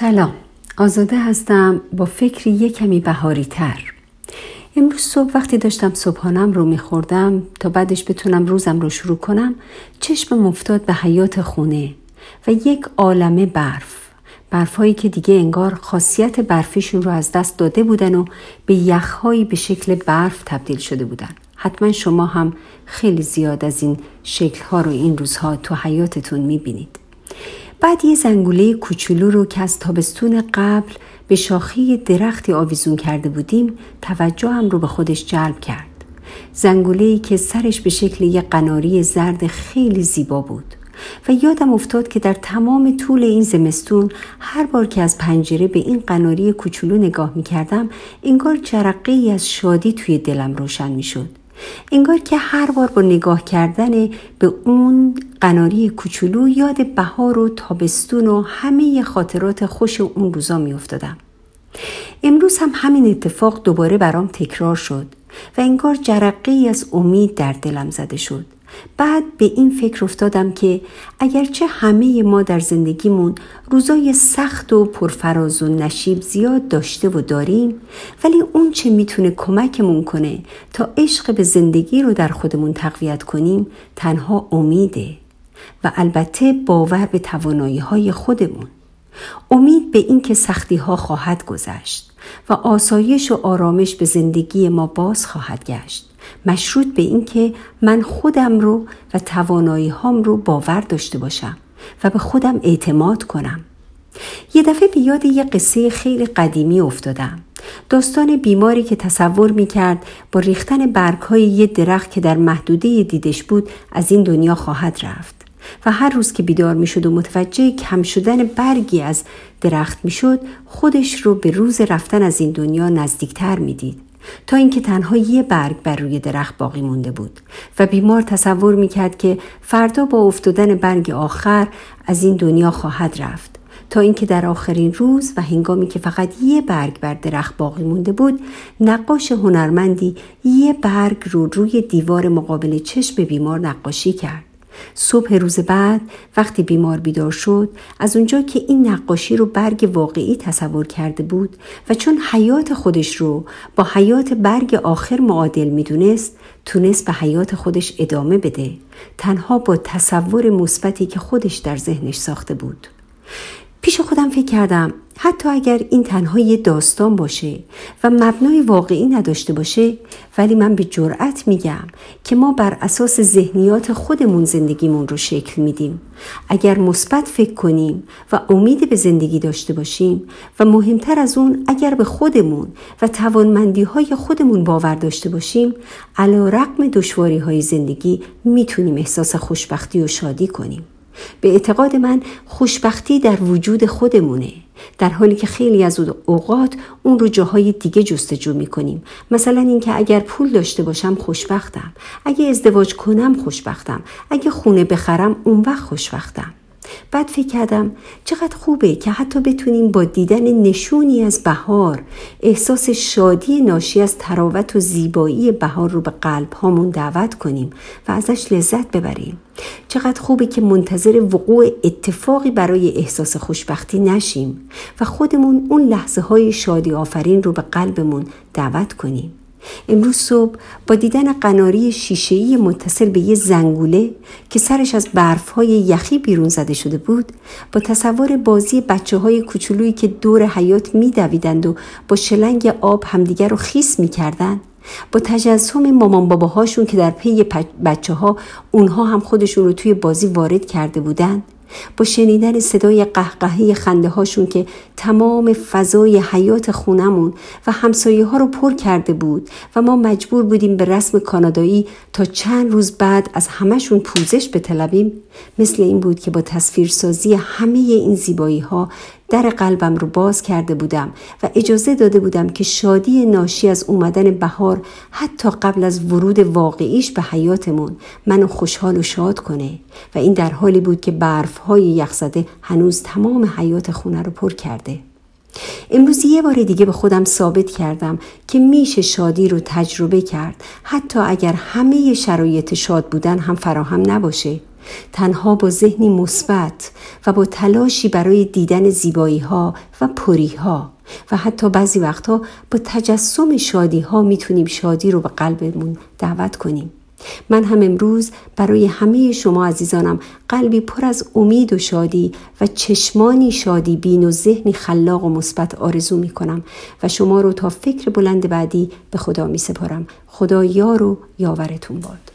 سلام. آزاده هستم. با فکری یک کمی بهاری تر امروز صبح وقتی داشتم صبحانم رو میخوردم تا بعدش بتونم روزم رو شروع کنم چشم افتاد به حیات خونه و یک عالمه برف. برفهایی که دیگه انگار خاصیت برفیشون رو از دست داده بودن و به یخهایی به شکل برف تبدیل شده بودن. حتما شما هم خیلی زیاد از این شکلها رو این روزها تو حیاتتون می‌بینید. بعد یه زنگوله کوچولو رو که از تابستون قبل به شاخه درختی آویزون کرده بودیم توجه هم رو به خودش جلب کرد. زنگوله که سرش به شکل یه قناری زرد خیلی زیبا بود و یادم افتاد که در تمام طول این زمستون هر بار که از پنجره به این قناری کوچولو نگاه می کردم انگار جرقه ای از شادی توی دلم روشن می شد. انگار که هر بار با نگاه کردن به اون قناری کوچولو یاد بهار و تابستون و همه خاطرات خوش اون روزا می افتادم. امروز هم همین اتفاق دوباره برام تکرار شد و انگار جرقه ای از امید در دلم زده شد. بعد به این فکر افتادم که اگرچه همه ما در زندگیمون روزای سخت و پرفراز و نشیب زیاد داشته و داریم ولی اون چه می‌تونه کمکمون کنه تا عشق به زندگی رو در خودمون تقویت کنیم تنها امیده. و البته باور به توانایی های خودمون. امید به اینکه سختی ها خواهد گذشت و آسایش و آرامش به زندگی ما باز خواهد گشت. مشروط به اینکه من خودم رو و توانایی هام رو باور داشته باشم و به خودم اعتماد کنم. یه دفعه به یاد یه قصه خیلی قدیمی افتادم. داستان بیماری که تصور می کرد با ریختن برگ های یه درخت که در محدوده دیدش بود از این دنیا خواهد رفت. و هر روز که بیدار می شد و متوجه کم شدن برگی از درخت می شد خودش رو به روز رفتن از این دنیا نزدیکتر می دید. تا اینکه تنها یه برگ بر روی درخت باقی مونده بود و بیمار تصور می‌کرد که فردا با افتادن برگ آخر از این دنیا خواهد رفت تا اینکه در آخرین روز و هنگامی که فقط یه برگ بر درخت باقی مونده بود نقاش هنرمندی یه برگ رو روی دیوار مقابل چشم بیمار نقاشی کرد صبح روز بعد وقتی بیمار بیدار شد از اونجا که این نقاشی رو برگ واقعی تصور کرده بود و چون حیات خودش رو با حیات برگ آخر معادل می‌دونست تونست به حیات خودش ادامه بده. تنها با تصور مثبتی که خودش در ذهنش ساخته بود. پیش خودم فکر کردم حتی اگر این تنها یه داستان باشه و مبنای واقعی نداشته باشه ولی من به جرأت میگم که ما بر اساس ذهنیات خودمون زندگیمون رو شکل میدیم. اگر مثبت فکر کنیم و امید به زندگی داشته باشیم و مهمتر از اون اگر به خودمون و توانمندی های خودمون باور داشته باشیم علا رقم دشواری های زندگی می‌تونیم احساس خوشبختی و شادی کنیم. به اعتقاد من خوشبختی در وجود خودمونه. در حالی که خیلی از اوقات اون رو جاهای دیگه جستجو می کنیم مثلا اینکه اگر پول داشته باشم خوشبختم. اگه ازدواج کنم خوشبختم. اگه خونه بخرم اون وقت خوشبختم. بعد فکر کردم چقدر خوبه که حتی بتونیم با دیدن نشونی از بهار احساس شادی ناشی از تراوت و زیبایی بهار رو به قلب هامون دعوت کنیم و ازش لذت ببریم. چقدر خوبه که منتظر وقوع اتفاقی برای احساس خوشبختی نشیم و خودمون اون لحظه های شادی آفرین رو به قلبمون دعوت کنیم. امروز صبح با دیدن قناری شیشه‌ای متصل به یه زنگوله که سرش از برفهای یخی بیرون زده شده بود با تصور بازی بچه های کوچولویی که دور حیات میدویدند و با شلنگ آب همدیگر رو خیس می‌کردند با تجسم مامان باباهاشون که در پی بچه ها اونها هم خودشون رو توی بازی وارد کرده بودند. با شنیدن صدای قهقهه خنده هاشون که تمام فضای حیات خونمون و همسایه ها رو پر کرده بود و ما مجبور بودیم به رسم کانادایی تا چند روز بعد از همهشون پوزش بطلبیم مثل این بود که با تصویرسازی همه این زیبایی ها در قلبم رو باز کرده بودم و اجازه داده بودم که شادی ناشی از اومدن بهار حتی قبل از ورود واقعیش به حیاتمون منو خوشحال و شاد کنه و این در حالی بود که برفهای یخزده هنوز تمام حیات خونه رو پر کرده. امروز یه بار دیگه به خودم ثابت کردم که میشه شادی رو تجربه کرد حتی اگر همه شرایط شاد بودن هم فراهم نباشه. تنها با ذهنی مثبت و با تلاشی برای دیدن زیبایی ها و پری ها و حتی بعضی وقتها با تجسم شادی ها می‌تونیم شادی رو به قلبمون دعوت کنیم. من هم امروز برای همه شما عزیزانم قلبی پر از امید و شادی و چشمانی شادی بین و ذهنی خلاق و مثبت آرزو می کنم و شما رو تا فکر بلند بعدی به خدا می سپارم خدا یار و یاورتون باد